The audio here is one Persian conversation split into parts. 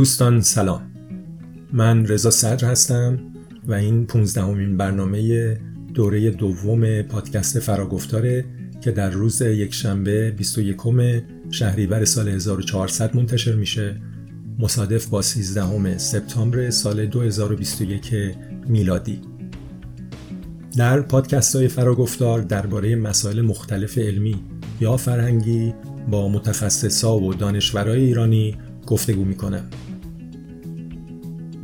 دوستان سلام. من رضا صدر هستم و این 15 همین برنامه دوره دوم پادکست فراگفتاره که در روز یکشنبه 21 شهریور سال 1400 منتشر میشه. مصادف با 13 سپتامبر سال 2021 میلادی. در پادکست های فراگفتار درباره مسائل مختلف علمی یا فرهنگی با متخصصا و دانشورای ایرانی گفتگو می‌کنم.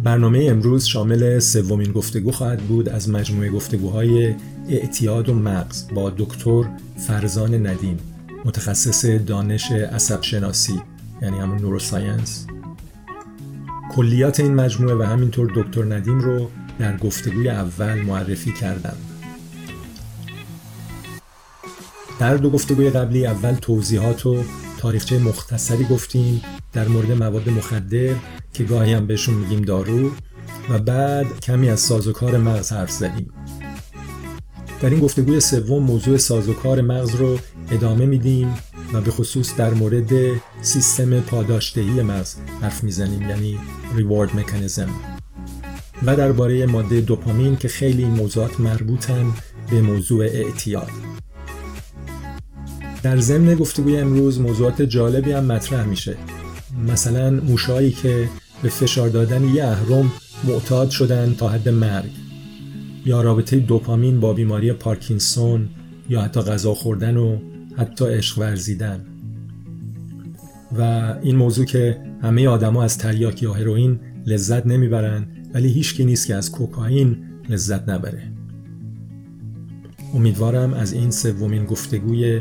برنامه امروز شامل سومین گفتگو خواهد بود از مجموعه گفتگوهای اعتیاد و مغز با دکتر فرزان ندیم متخصص دانش عصب شناسی یعنی همون نوروساینس کلیات این مجموعه و همینطور دکتر ندیم رو در گفتگوی اول معرفی کردم. در دو گفتگوی قبلی اول توضیحات و تاریخچه مختصری گفتیم در مورد مواد مخدر که گاهی هم بهشون میگیم دارو و بعد کمی از سازوکار مغز حرف زدیم. در این گفتگوی سوم موضوع سازوکار مغز رو ادامه میدیم و به خصوص در مورد سیستم پاداشدهی مغز حرف می‌زنیم یعنی ریوارد مکانیزم و درباره ماده دوپامین که خیلی این موضوعات مربوطن به موضوع اعتیاد. در ضمن گفتگوی امروز موضوعات جالبی هم مطرح میشه. مثلا موشایی که به فشار دادن یه اهرم معتاد شدن تا حد مرگ. یا رابطه دوپامین با بیماری پارکینسون یا حتی غذا خوردن و حتی عشق ورزیدن. و این موضوع که همه آدما از تریاک یا هروئین لذت نمی‌برن ولی هیچکی نیست که از کوکائین لذت نبره. امیدوارم از این سومین گفتگوی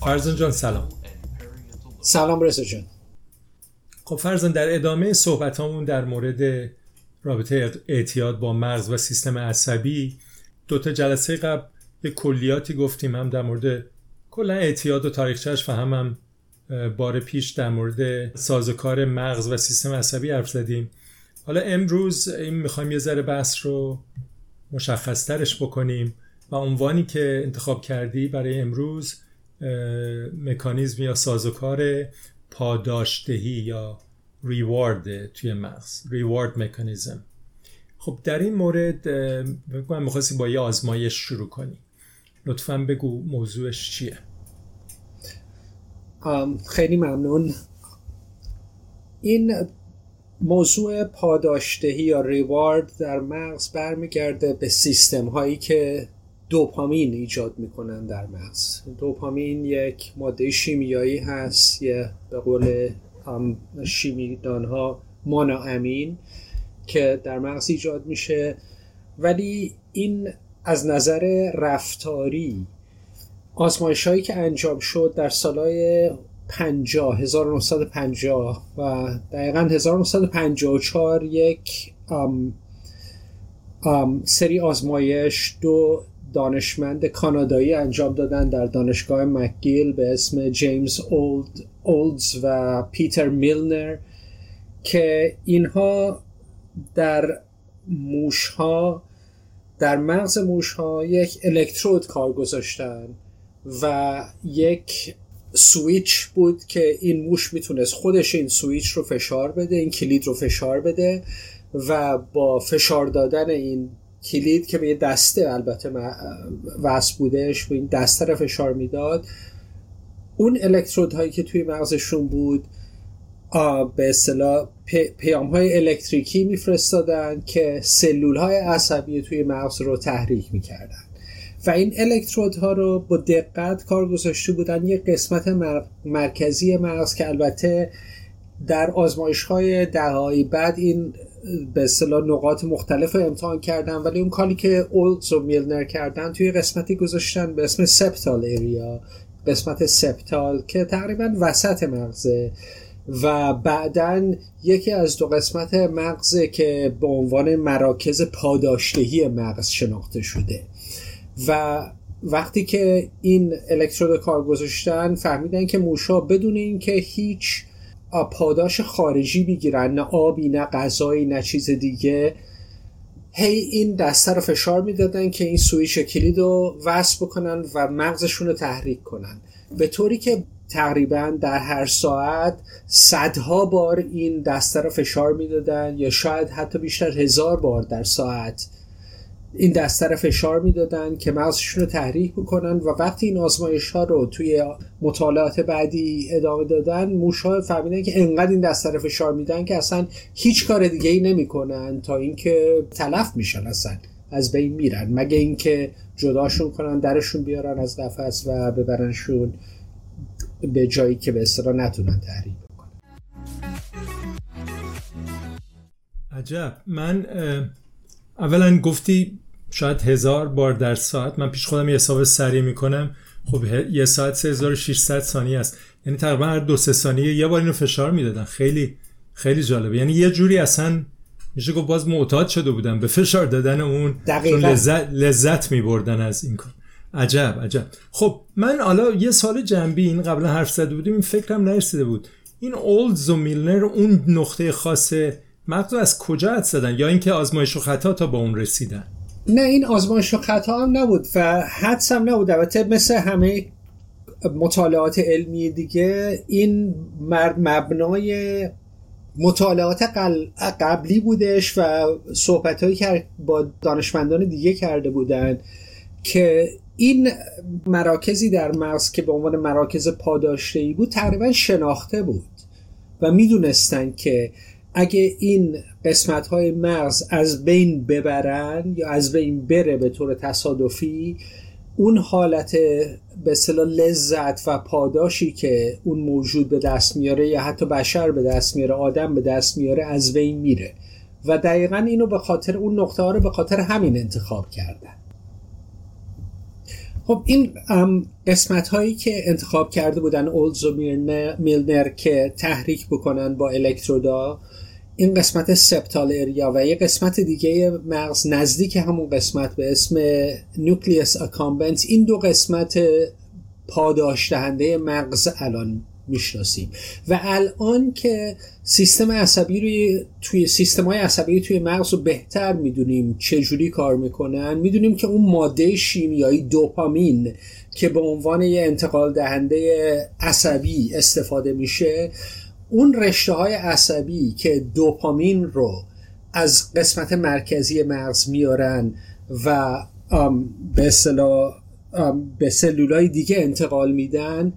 فرزان جان سلام. سلام رسا جان. خب فرزان در ادامه صحبت همون در مورد رابطه اعتیاد با مغز و سیستم عصبی دو تا جلسه قبل یه کلیاتی گفتیم. هم در مورد کلا اعتیاد و تاریخچهش و هم, هم بار پیش در مورد سازوکار مغز و سیستم عصبی حرف زدیم. حالا امروز این می‌خوایم یه ذره بحث رو مشخص ترش بکنیم و عنوانی که انتخاب کردی برای امروز مکانیزم یا سازوکار پاداشدهی یا ریوارد توی مغز ریوارد مکانیزم خب در این مورد من می‌خواستی با یه آزمایش شروع کنی. لطفا بگو موضوعش چیه؟ خیلی ممنون. این موضوع پاداشدهی یا ریوارد در مغز برمیگرده به سیستم هایی که دوپامین ایجاد می‌کنن در مغز. دوپامین یک ماده شیمیایی هست یه به قول شیمیدان ها مانا که در مغز ایجاد میشه. ولی این از نظر رفتاری آزمایش هایی که انجام شد در سالهای 50 1950 و دقیقا 1954 یک ام، ام، سری آزمایش دو دانشمند کانادایی انجام دادن در دانشگاه مکگیل به اسم جیمز اولد اولدز و پیتر میلنر که اینها در موش ها در مغز موش ها یک الکترود کار گذاشتن. و یک سویچ بود که این موش می‌تونست خودش این سویچ رو فشار بده این کلید رو فشار بده و با فشار دادن این کلید که به یه دسته البته وصل بودش و این دسته رو فشار می‌داد. اون الکترود هایی که توی مغزشون بود به اصطلاح پیام های الکتریکی میفرستادن که سلول های عصبی توی مغز رو تحریک می‌کردن. و این الکترودها رو با دقت کار گذاشته بودن یه قسمت مرکزی مغز که البته در آزمایش های دهایی بعد این به اصطلاح نقاط مختلف رو امتحان کردن ولی اون کاری که اولدز و میلنر کردن توی قسمتی گذاشتن به اسم سپتال ایریا قسمت سپتال که تقریبا وسط مغزه. و بعدا یکی از دو قسمت مغزه که به عنوان مراکز پاداشتهی مغز شناخته شده. و وقتی که این الکترود کار گذاشتن فهمیدن که موشا بدون اینکه هیچ پاداش خارجی بگیرن نه آبی نه غذایی نه چیز دیگه هی این دسته رو فشار می‌دادن که این سویچ کلید رو وصل بکنن و مغزشون رو تحریک کنن. به طوری که تقریبا در هر ساعت صدها بار این دسته رو فشار می‌دادن یا شاید حتی بیشتر هزار بار در ساعت. این دسته رو فشار می‌دادن که مغزشون رو تحریک بکنن و وقتی این آزمایش ها رو توی مطالعات بعدی ادامه دادن موش ها فهمیدن که انقدر این دسته رو فشار میدن که اصلا هیچ کار دیگه ای نمی‌کنن تا اینکه تلف میشن اصلا. از بین میرن. مگه اینکه جداشون کنن درشون بیارن از قفس و ببرنشون به جایی که به اصطلاح نتونن تحریک بکنن. عجب. من اولا گفتی شاید هزار بار در ساعت من پیش خودم یه حساب سریع می‌کنم. خب یه ساعت 3600 ثانیه است. یعنی تقریبا هر دو سه ثانیه یه بار اینو فشار می‌دادن. خیلی خیلی جالبه. یعنی یه جوری اصلا میشه گفت باز معتاد شده بودن به فشار دادن اون لذت, لذت میبردن از این کار. عجب عجب. خب من حالا یه سال جنبی این قبلا حرف زده بودیم این فکرم نرسیده بود. این اولدز و میلنر اون نقطه خاص مغز از کجا حد زدن یا اینکه آزمایش و خطا تا با اون رسیدن؟ نه این آزمایش و خطا هم نبود و حدس هم نبود. البته مثل همه مطالعات علمی دیگه این مبنای مطالعات قبلی بودش و صحبت هایی که با دانشمندان دیگه کرده بودن که این مراکزی در مغز که به عنوان مراکز پاداشته بود تقریبا شناخته بود و می‌دونستن که اگه این قسمت های مغز از بین ببرن یا از بین بره به طور تصادفی اون حالت به صلاح لذت و پاداشی که اون موجود به دست میاره یا حتی بشر به دست میاره آدم به دست میاره از بین میره. و دقیقا اینو به خاطر اون نقطه ها رو به خاطر همین انتخاب کردن. خب این قسمت هایی که انتخاب کرده بودن اولز و میلنر که تحریک بکنن با الکترودا این قسمت سپتال اریا و یه قسمت دیگه مغز نزدیک همون قسمت به اسم نوکلیس اکامبنت این دو قسمت پاداش دهنده مغز الان می‌شناسیم. و الان که سیستم عصبی روی توی سیستم های عصبی توی مغز رو بهتر می‌دونیم چجوری کار می‌کنن می‌دونیم که اون ماده شیمیایی دوپامین که به عنوان یه انتقال دهنده عصبی استفاده میشه اون رشته های عصبی که دوپامین رو از قسمت مرکزی مغز میارن و به به سلولای دیگه انتقال میدن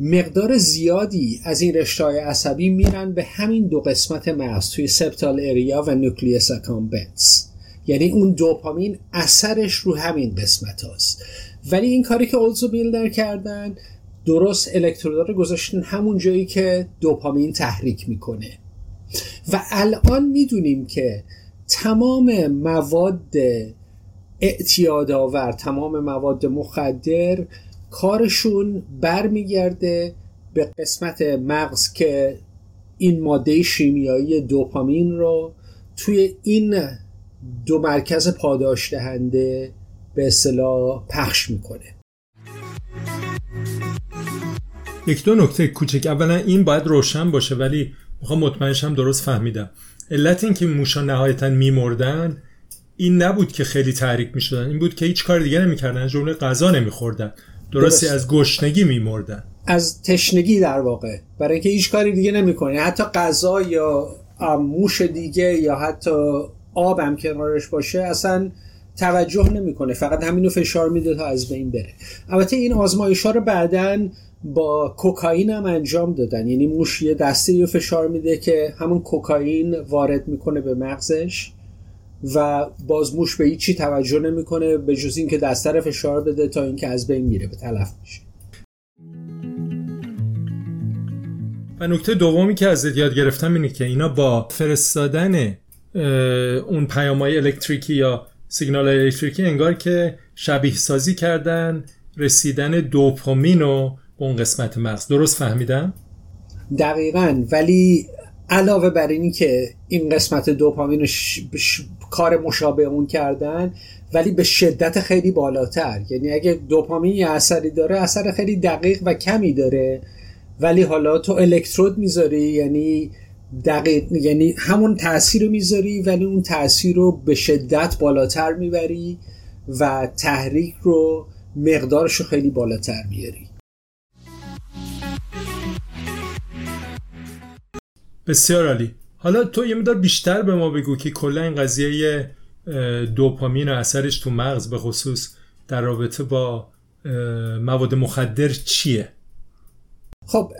مقدار زیادی از این رشته های عصبی میرن به همین دو قسمت مغز توی سپتال اریا و نوکلیس اکامبنس یعنی اون دوپامین اثرش رو همین قسمت هاست. ولی این کاری که اولزو بیلدر کردن درست الکترودا رو گذاشتن همون جایی که دوپامین تحریک می‌کنه. و الان می‌دونیم که تمام مواد اعتیادآور تمام مواد مخدر کارشون برمیگرده به قسمت مغز که این ماده شیمیایی دوپامین رو توی این دو مرکز پاداش دهنده به اصطلاح پخش می‌کنه. یک دو نکته کوچک اولا این باید روشن باشه ولی می‌خوام مطمئنشم درست فهمیدم. علت این که موشا نهایتا میمردن این نبود که خیلی تحریک می‌شدن این بود که هیچ کار دیگه نمی‌کردن جمله غذا نمیخوردن. درستی از گشنگی میمردن. از تشنگی در واقع. برای اینکه هیچ کاری دیگه نمی‌کنه حتی غذا یا موش دیگه یا حتی آب هم کنارش باشه اصلا توجه نمی‌کنه. فقط همینو فشار میده تا از بین بره. البته این آزمایش ها رو بعدا با کوکائین هم انجام دادن. یعنی موش یه دسته رو فشار میده که همون کوکائین وارد می‌کنه به مغزش. و باز موش به هیچی توجه نمی‌کنه به جز اینکه دسته رو فشار بده تا اینکه از بین میره به تلف میشه. و نکته دومی که ازت یاد گرفتم اینه که اینا با فرستادن اون پیامهای الکتریکی یا سیگنال الکتریکی انگار که شبیه سازی کردن رسیدن دوپامین و اون قسمت مغز. درست فهمیدم؟ دقیقا. ولی علاوه بر اینی که این قسمت دوپامین کار مشابه اون کردن ولی به شدت خیلی بالاتر. یعنی اگه دوپامین یه اثری داره اثر خیلی دقیق و کمی داره. ولی حالا تو الکترود می‌ذاری یعنی دقیق یعنی همون تاثیر رو می‌ذاری ولی اون تاثیر رو به شدت بالاتر می‌بری و تحریک رو مقدارش رو خیلی بالاتر میاری. بسیار عالی. حالا تو یه مدار بیشتر به ما بگو که کلا این قضیه دوپامین و اثرش تو مغز به خصوص در رابطه با مواد مخدر چیه؟ خب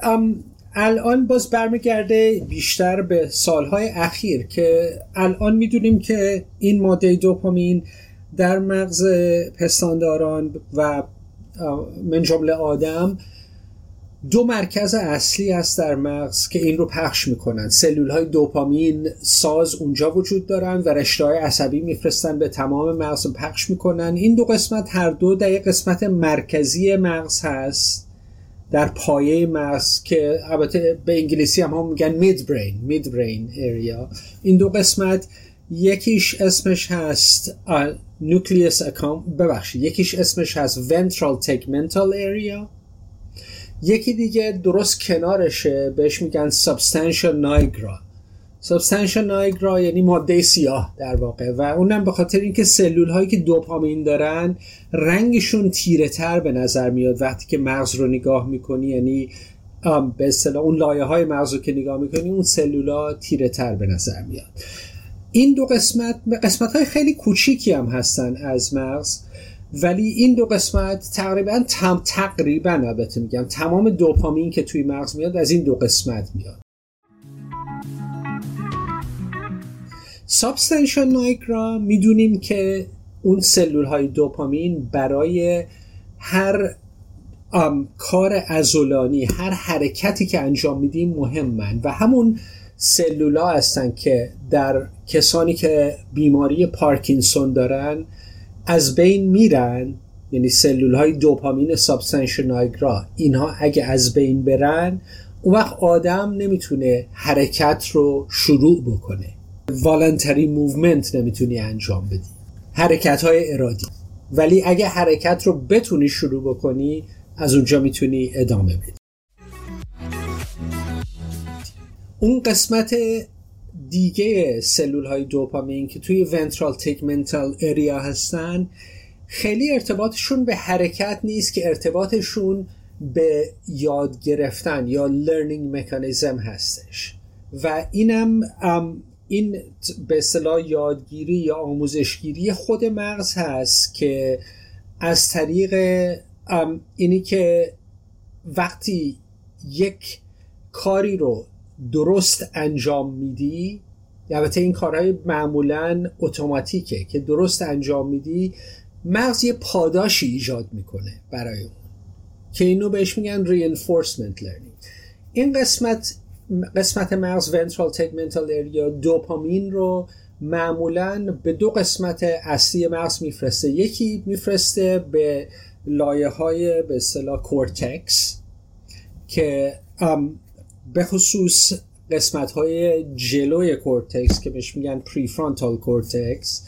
الان باز برمیگرده بیشتر به سالهای اخیر که الان می‌دونیم که این ماده دوپامین در مغز پستانداران و من جمله آدم دو مرکز اصلی است در مغز که این رو پخش می‌کنن. سلول های دوپامین ساز اونجا وجود دارن و رشته های عصبی میفرستن به تمام مغز پخش می‌کنن. این دو قسمت هر دو در یک قسمت مرکزی مغز هست در پایه مغز که البته به انگلیسی هم هم میگن مید برین مید برین اریا این دو قسمت یکیش اسمش هست نوکلیس اکام ببخشید یکیش اسمش هست ventral tegmental area. یکی دیگه درست کنارشه بهش میگن substantial nigra substantial nigra یعنی ماده سیاه در واقع و اونم به خاطر اینکه سلول هایی که دوپامین دارن رنگشون تیره تر به نظر میاد. وقتی که مغز رو نگاه می‌کنی یعنی به اصطلاح اون لایه های مغز رو که نگاه می‌کنی اون سلولا تیره تر به نظر میاد. این دو قسمت قسمت های خیلی کوچیکی هم هستن از مغز. ولی این دو قسمت تقریبا تم تقریبا البته میگم تمام دوپامین که توی مغز میاد از این دو قسمت میاد. substantia nigra می‌دونیم که اون سلول های دوپامین برای هر کار عضلانی هر حرکتی که انجام میدیم مهمن و همون سلولا هستن که در کسانی که بیماری پارکینسون دارن از بین میرن یعنی سلول های دوپامین substantia nigra اینها اگه از بین برن اون وقت آدم نمی‌تونه حرکت رو شروع بکنه. voluntary movement نمی‌تونی انجام بدی. حرکت های ارادی. ولی اگه حرکت رو بتونی شروع بکنی از اونجا می‌تونی ادامه بدی. اون قسمت دیگه سلول های دوپامین که توی ventral tegmental area هستن خیلی ارتباطشون به حرکت نیست که ارتباطشون به یاد گرفتن یا لرنینگ مکانیزم هستش. و اینم این به اصطلاح یادگیری یا آموزشگیری خود مغز هست که از طریق اینی که وقتی یک کاری رو درست انجام میدی؟ البته این کارهای معمولا اتوماتیکه که درست انجام میدی مغز یه پاداشی ایجاد می‌کنه برای اون. که اینو بهش میگن reinforcement learning. این قسمت قسمت مغز ventral tegmental area دوپامین رو معمولا به دو قسمت اصلی مغز میفرسته. یکی میفرسته به لایه های به اصطلاح کورتکس که به خصوص قسمت های جلوی کورتکس که بهش میگن prefrontal cortex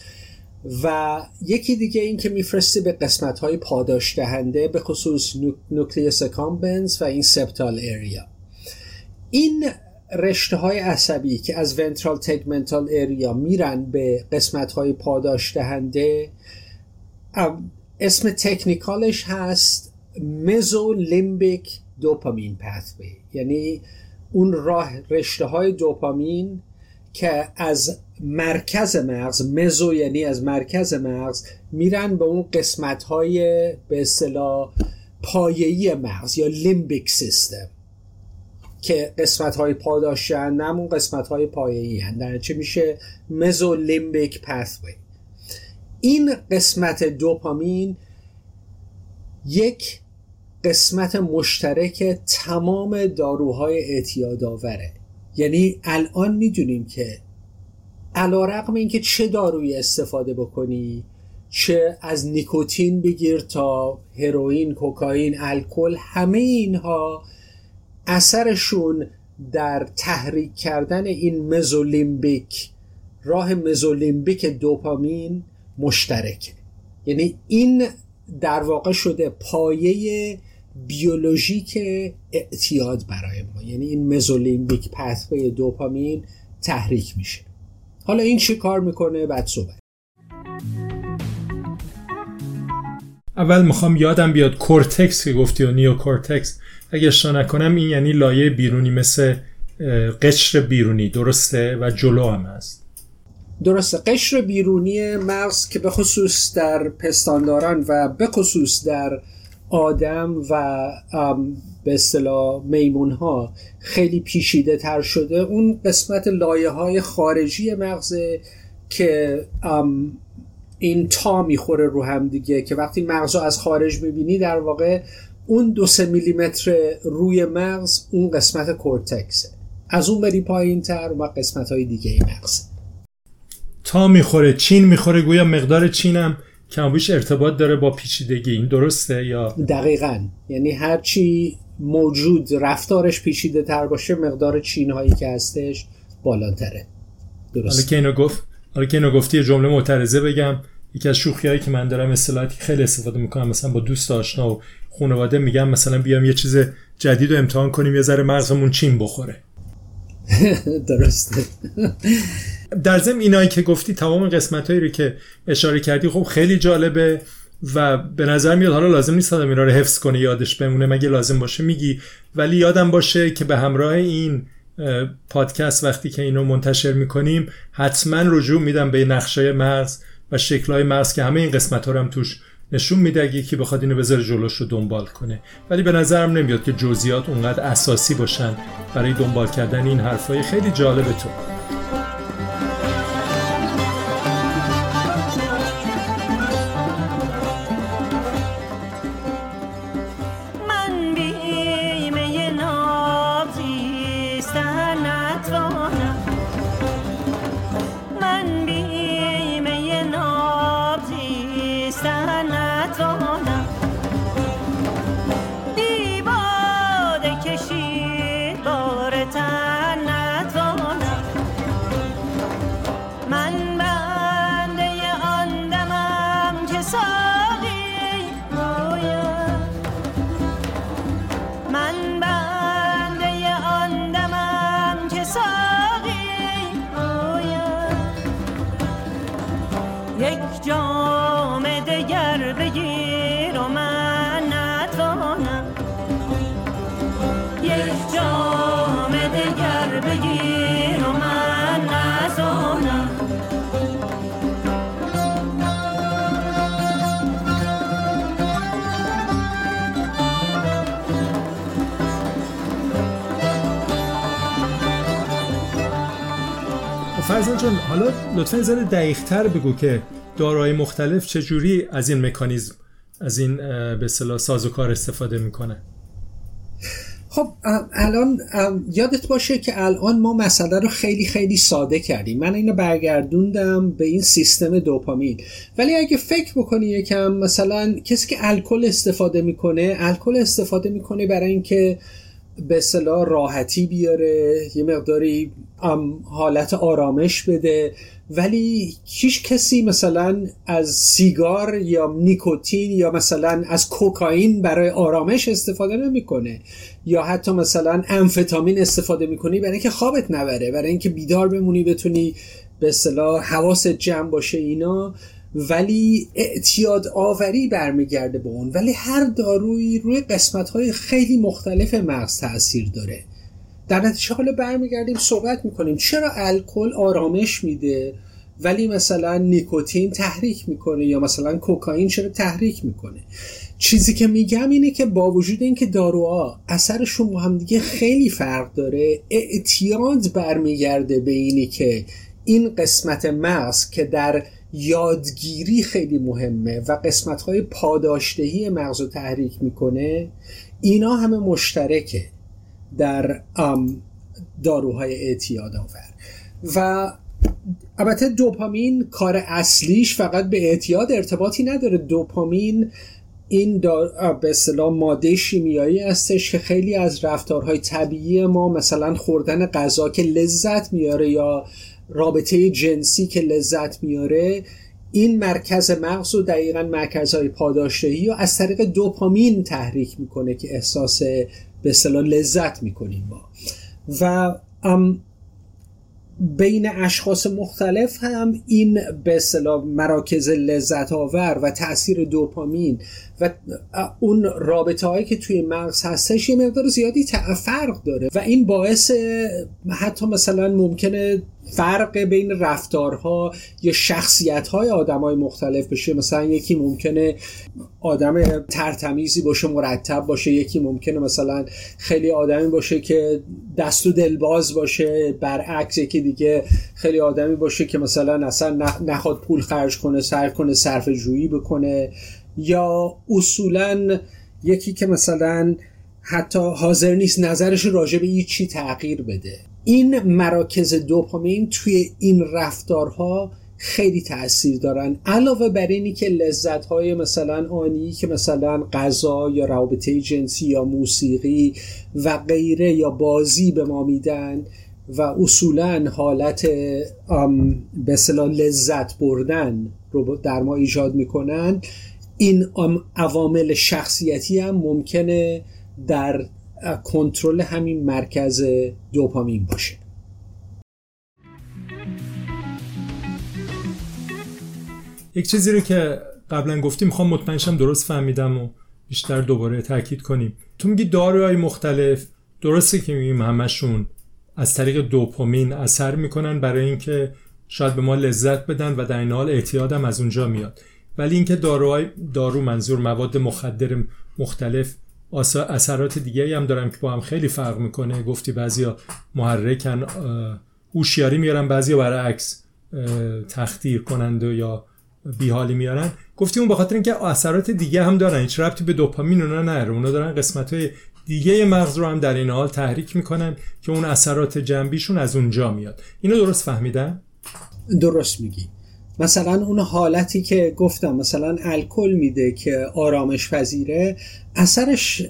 و یکی دیگه این که میفرسته به قسمت های پاداش دهنده به خصوص نوکلیس کامبنز و این سپتال اریا این رشته های عصبی که از ونترال تگمنتال اریا میرن به قسمت های پاداش دهنده اسم تکنیکالش هست مزو لیمبیک دوپامین پثوی یعنی اون راه رشته های دوپامین که از مرکز مغز مزو یعنی از مرکز مغز میرن به اون قسمت های به اصطلاح پایه‌ای مغز یا لیمبیک سیستم که قسمت های پاداش جهنم اون قسمت های پایه‌ای در چه میشه؟ مزولیمبیک پثوی این قسمت دوپامین یک قسمت مشترک تمام داروهای اعتیاد آوره یعنی الان می‌دونیم که علا رقم اینکه چه دارویی استفاده بکنی چه از نیکوتین بگیر تا هروئین، کوکائین، الکل همه اینها اثرشون در تحریک کردن این مزولیمبیک راه مزولیمبیک دوپامین مشترکه. یعنی این در واقع شده پایه بیولوژیک اعتیاد برای ما. یعنی این mesolimbic pathway دوپامین تحریک میشه. حالا این چه کار می‌کنه؟ بعد صحبت. اول می‌خوام یادم بیاد کورتکس که گفتی و نیو کورتکس اگه اشتباه نکنم این یعنی لایه بیرونی مثل قشر بیرونی. درسته؟ و جلو هم هست. درسته. قشر بیرونی مغز که به خصوص در پستانداران و به خصوص در آدم و به اصطلاح میمون ها خیلی پیشیده تر شده. اون قسمت لایه های خارجی مغز که این تا می‌خوره رو هم دیگه که وقتی مغز رو از خارج می‌بینی در واقع اون دو سه میلیمتر روی مغز اون قسمت کورتکسه. از اون بری پایین تر و قسمت های دیگه ای مغز تا می‌خوره چین می‌خوره گویا مقدار چینم کمابیش ارتباط داره با پیچیدگی این درسته یا؟ دقیقا. یعنی هرچی موجود رفتارش پیچیده تر باشه مقدار چین هایی که هستش بالاتره. درست. حالا که اینو گفت حالا که اینو گفتی جمله معترضه بگم. یکی از شوخی هایی که من دارم اصطلاحاتی خیلی استفاده می‌کنم مثلا با دوست آشنا و خانواده میگم مثلا بیام یه چیز جدید رو امتحان کنیم یه ذره مغزمون چین بخوره. درسته. در ضمن اینایی که گفتی تمام قسمت هایی رو که اشاره کردی خب خیلی جالبه و به نظر میاد حالا لازم نیست آدم اینا رو حفظ کنه یادش بمونه. مگه لازم باشه؟ میگی. ولی یادم باشه که به همراه این پادکست وقتی که اینو منتشر می‌کنیم حتما رجوع میدم به نقشه مغز و شکلهای مغز که همه این قسمت ها رو هم توش نشون میده اگه یکی بخواد اینو بذاره جلوش رو دنبال کنه. ولی به نظرم نمیاد که جزئیات اونقدر اساسی باشن برای دنبال کردن این حرفای خیلی جالبه تو. جان حالا لطفا ذره دقیق تر بگو که دارای مختلف چجوری از این مکانیزم از این به صلاح سازوکار استفاده می‌کنه؟ خب الان یادت باشه که الان ما مسئله رو خیلی خیلی ساده کردیم. من اینو برگردوندم به این سیستم دوپامین. ولی اگه فکر بکنی یکم مثلا کسی که الکل استفاده می‌کنه الکل استفاده می‌کنه برای اینکه به صلاح راحتی بیاره یه مقداری حالت آرامش بده. ولی هیچ کسی مثلا از سیگار یا نیکوتین یا مثلا از کوکائین برای آرامش استفاده نمی‌کنه. یا حتی مثلا امفتامین استفاده می‌کنی برای اینکه خوابت نبره برای اینکه بیدار بمونی بتونی به اصطلاح حواست جمع باشه اینا. ولی اعتیاد آوری برمیگرده به اون. ولی هر دارویی روی قسمت های خیلی مختلف مغز تاثیر داره. در نتیجه حالا برمیگردیم صحبت می‌کنیم. چرا الکل آرامش میده ولی مثلا نیکوتین تحریک می‌کنه یا مثلا کوکائین چرا تحریک می‌کنه؟ چیزی که میگم اینه که با وجود اینکه داروها اثرشون با هم دیگه خیلی فرق داره اعتیاد برمیگرده به اینی که این قسمت مغز که در یادگیری خیلی مهمه و قسمت های پاداشتهی مغز رو تحریک می‌کنه. اینا همه مشترکه در داروهای اعتیاد آور. و البته دوپامین کار اصلیش فقط به اعتیاد ارتباطی نداره. دوپامین این به اصطلاح ماده شیمیایی هستش که خیلی از رفتارهای طبیعی ما مثلا خوردن غذا که لذت میاره یا رابطه جنسی که لذت میاره این مرکز مغز و دقیقا مرکزهای و از طریق دوپامین تحریک می‌کنه که احساس به اصطلاح لذت می‌کنیم ما. و بین اشخاص مختلف هم این به اصطلاح مراکز لذت آور و تاثیر دوپامین و اون رابطه هایی که توی مغز هستش یه مقدار زیادی فرق داره. و این باعث حتی مثلا ممکنه فرق بین رفتارها یا شخصیت های آدم های مختلف بشه. مثلا یکی ممکنه آدم ترتمیزی باشه مرتب باشه. یکی ممکنه مثلا خیلی آدمی باشه که دست و دلباز باشه برعکس یکی دیگه خیلی آدمی باشه که مثلا اصلا نخواد پول خرج کنه سر کنه صرف جویی بکنه. یا اصولا یکی که مثلا حتی حاضر نیست نظرش راجع به چی تغییر بده. این مراکز دوپامین توی این رفتارها خیلی تاثیر دارن. علاوه بر اینی که لذت های مثلا آنی که مثلا غذا یا رابطه جنسی یا موسیقی و غیره یا بازی به ما میدن و اصولا حالت به لذت بردن رو در ما ایجاد می‌کنن این عوامل شخصیتی هم ممکنه در کنترل همین مرکز دوپامین باشه. یک چیزی رو که قبلا گفتیم می‌خوام مطمئنشم درست فهمیدم و بیشتر دوباره تاکید کنیم. تو میگی داروهای مختلف درسته که میگیم همشون از طریق دوپامین اثر می‌کنن برای اینکه شاید به ما لذت بدن و در این حال اعتیادم از اونجا میاد. ولی اینکه داروهای دارو منظور مواد مخدر مختلف اثرات دیگه هم دارن که با هم خیلی فرق می‌کنه. گفتی بعضیا محرکن هوشیاری میارن بعضیا برعکس تختیر کنند یا بیحالی میارن. گفتی اون بخاطر اینکه اثرات دیگه هم دارن هیچ ربطی به دوپامین اونا نره اونا دارن قسمت های دیگه مغز رو هم در این حال تحریک می‌کنن که اون اثرات جنبیشون از اونجا میاد. اینو درست فهمیدن؟ درست میگی. مثلا اون حالتی که گفتم مثلا الکل میده که آرامش پذیره اثرش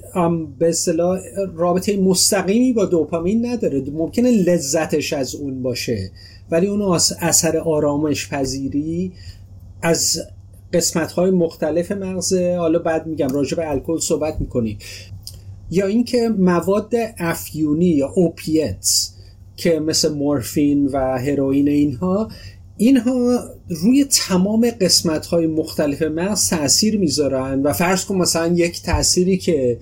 به اصطلاح رابطه مستقیمی با دوپامین نداره. ممکنه لذتش از اون باشه ولی اون اثر آرامش پذیری از قسمت های مختلف مغز حالا بعد میگم راجع به الکل صحبت می‌کنی. یا اینکه مواد افیونی یا اوپیتس که مثل مورفین و هروئین اینها اینها روی تمام قسمت های مختلف مغز تاثیر می‌ذارن و فرض کن مثلا یک تأثیری که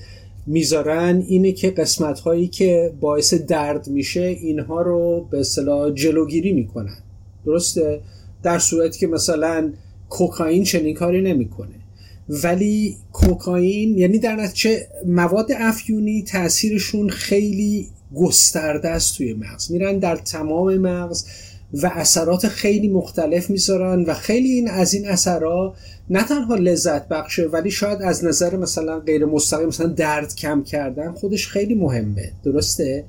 می‌ذارن اینه که قسمت هایی که باعث درد میشه اینها رو به اصطلاح جلوگیری می‌کنن. درسته؟ در صورتی که مثلا کوکائین چنین کاری نمی‌کنه. ولی کوکائین یعنی در نتیجه مواد افیونی تاثیرشون خیلی گسترده است توی مغز. میرن در تمام مغز و اثرات خیلی مختلف می‌ذارن و خیلی این از این اثرات نه تنها لذت بخشه ولی شاید از نظر مثلا غیر مستقیم مثلا درد کم کردن خودش خیلی مهمه. درسته؟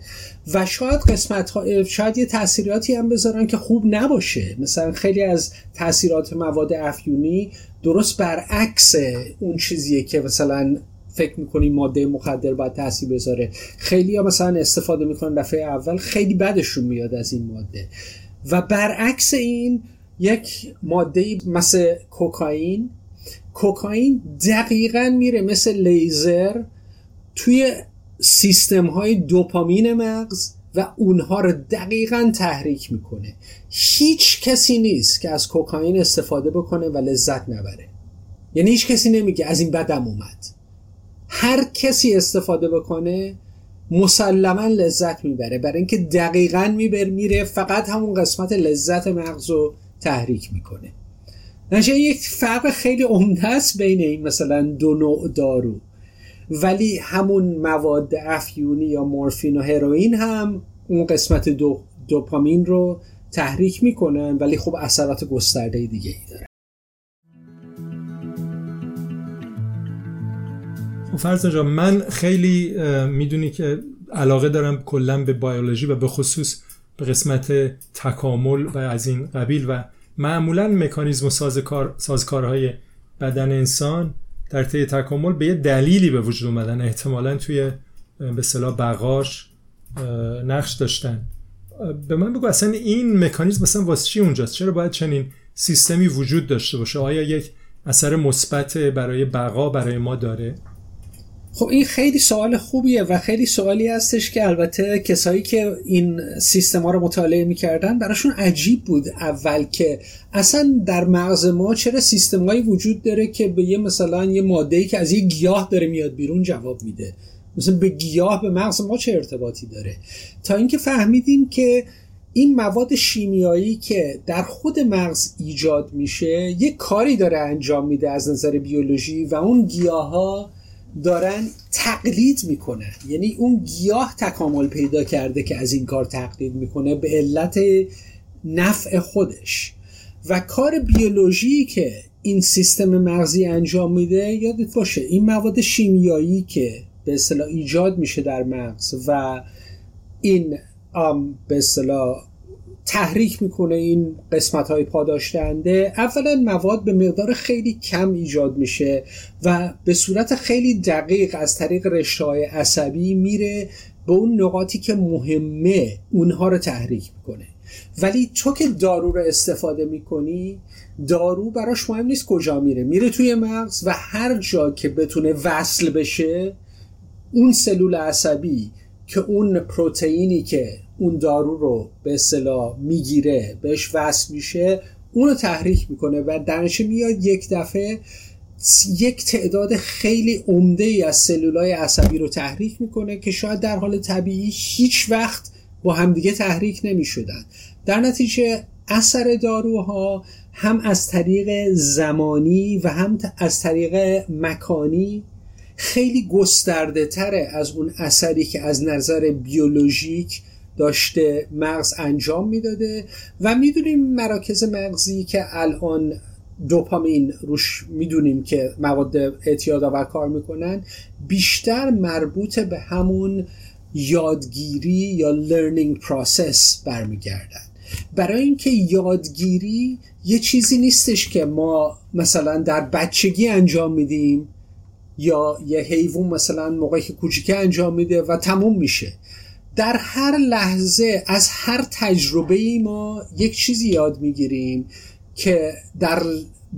و شاید قسمت ها شاید یه تاثیراتی هم بذارن که خوب نباشه. مثلا خیلی از تاثیرات مواد افیونی درست برعکس اون چیزیه که مثلا فکر می‌کنی ماده مخدر باید تاثیر بذاره. خیلی ها مثلا استفاده می‌کنن دفعه اول خیلی بدشون میاد از این ماده. و برعکس این یک ماده مثل کوکائین کوکائین دقیقا میره مثل لیزر توی سیستم های دوپامین مغز و اونها رو دقیقا تحریک می‌کنه. هیچ کسی نیست که از کوکائین استفاده بکنه و لذت نبره. یعنی هیچ کسی نمیگه از این بدم اومد. هر کسی استفاده بکنه مسلما لذت می‌بره. برای اینکه دقیقا میبر میره فقط همون قسمت لذت مغز رو تحریک می‌کنه. نشه یک فرق خیلی عمده است بین این مثلا دو نوع دارو. ولی همون مواد افیونی یا مورفین و هروئین هم اون قسمت دو دوپامین رو تحریک می‌کنن ولی خب اثرات گسترده دیگه ای داره فرض جا من خیلی می‌دونی که علاقه دارم کلا به بیولوژی و به خصوص به قسمت تکامل و از این قبیل و معمولا مکانیزم و سازکار، سازکارهای بدن انسان در طی تکامل به یه دلیلی به وجود اومدن. احتمالا توی به صلاح بقاش نقش داشتن. به من بگو اصلا این مکانیزم مثلا واسه چی اونجاست؟ چرا باید چنین سیستمی وجود داشته باشه؟ آیا یک اثر مثبت برای بقا برای ما داره؟ خب این خیلی سوال خوبیه و خیلی سوالی هستش که البته کسایی که این سیستم ها رو مطالعه می‌کردن براشون عجیب بود اول که اصلا در مغز ما چرا سیستم هایی وجود داره که به یه مثلا یه ماده که از یه گیاه داره میاد بیرون جواب میده؟ مثلا به گیاه به مغز ما چه ارتباطی داره؟ تا اینکه فهمیدیم که این مواد شیمیایی که در خود مغز ایجاد میشه یه کاری داره انجام میده از نظر بیولوژی و اون گیاه دارن تقلید می‌کنه یعنی اون گیاه تکامل پیدا کرده که از این کار تقلید می‌کنه به علت نفع خودش. و کار بیولوژی که این سیستم مغزی انجام میده یادت باشه این مواد شیمیایی که به اصطلاح ایجاد میشه در مغز و این به اصطلاح تحریک می‌کنه این قسمت های پاداشتنده. اولا مواد به مقدار خیلی کم ایجاد میشه و به صورت خیلی دقیق از طریق رشته عصبی میره به اون نقاطی که مهمه اونها رو تحریک می‌کنه. ولی تو که دارو رو استفاده می‌کنی دارو براش مهم نیست کجا میره. میره توی مغز و هر جا که بتونه وصل بشه اون سلول عصبی که اون پروتئینی که اون دارو رو به اصطلاح می‌گیره بهش وصل میشه اونو تحریک می‌کنه و درنشه میاد یک دفعه یک تعداد خیلی عمده ای از سلولای عصبی رو تحریک می‌کنه که شاید در حال طبیعی هیچ وقت با همدیگه تحریک نمی شدن در نتیجه اثر داروها هم از طریق زمانی و هم از طریق مکانی خیلی گسترده تره از اون اثری که از نظر بیولوژیک داشته مغز انجام می‌داده. و می‌دونیم مراکز مغزی که الان دوپامین روش می‌دونیم که مواد اعتیاد آور کار می‌کنن بیشتر مربوط به همون یادگیری یا learning process برمیگردن. برای اینکه یادگیری یه چیزی نیستش که ما مثلا در بچگی انجام میدیم یا یه حیوان مثلا موقعی که کوچیکه انجام میده و تموم میشه. در هر لحظه از هر تجربه ای ما یک چیزی یاد می‌گیریم که در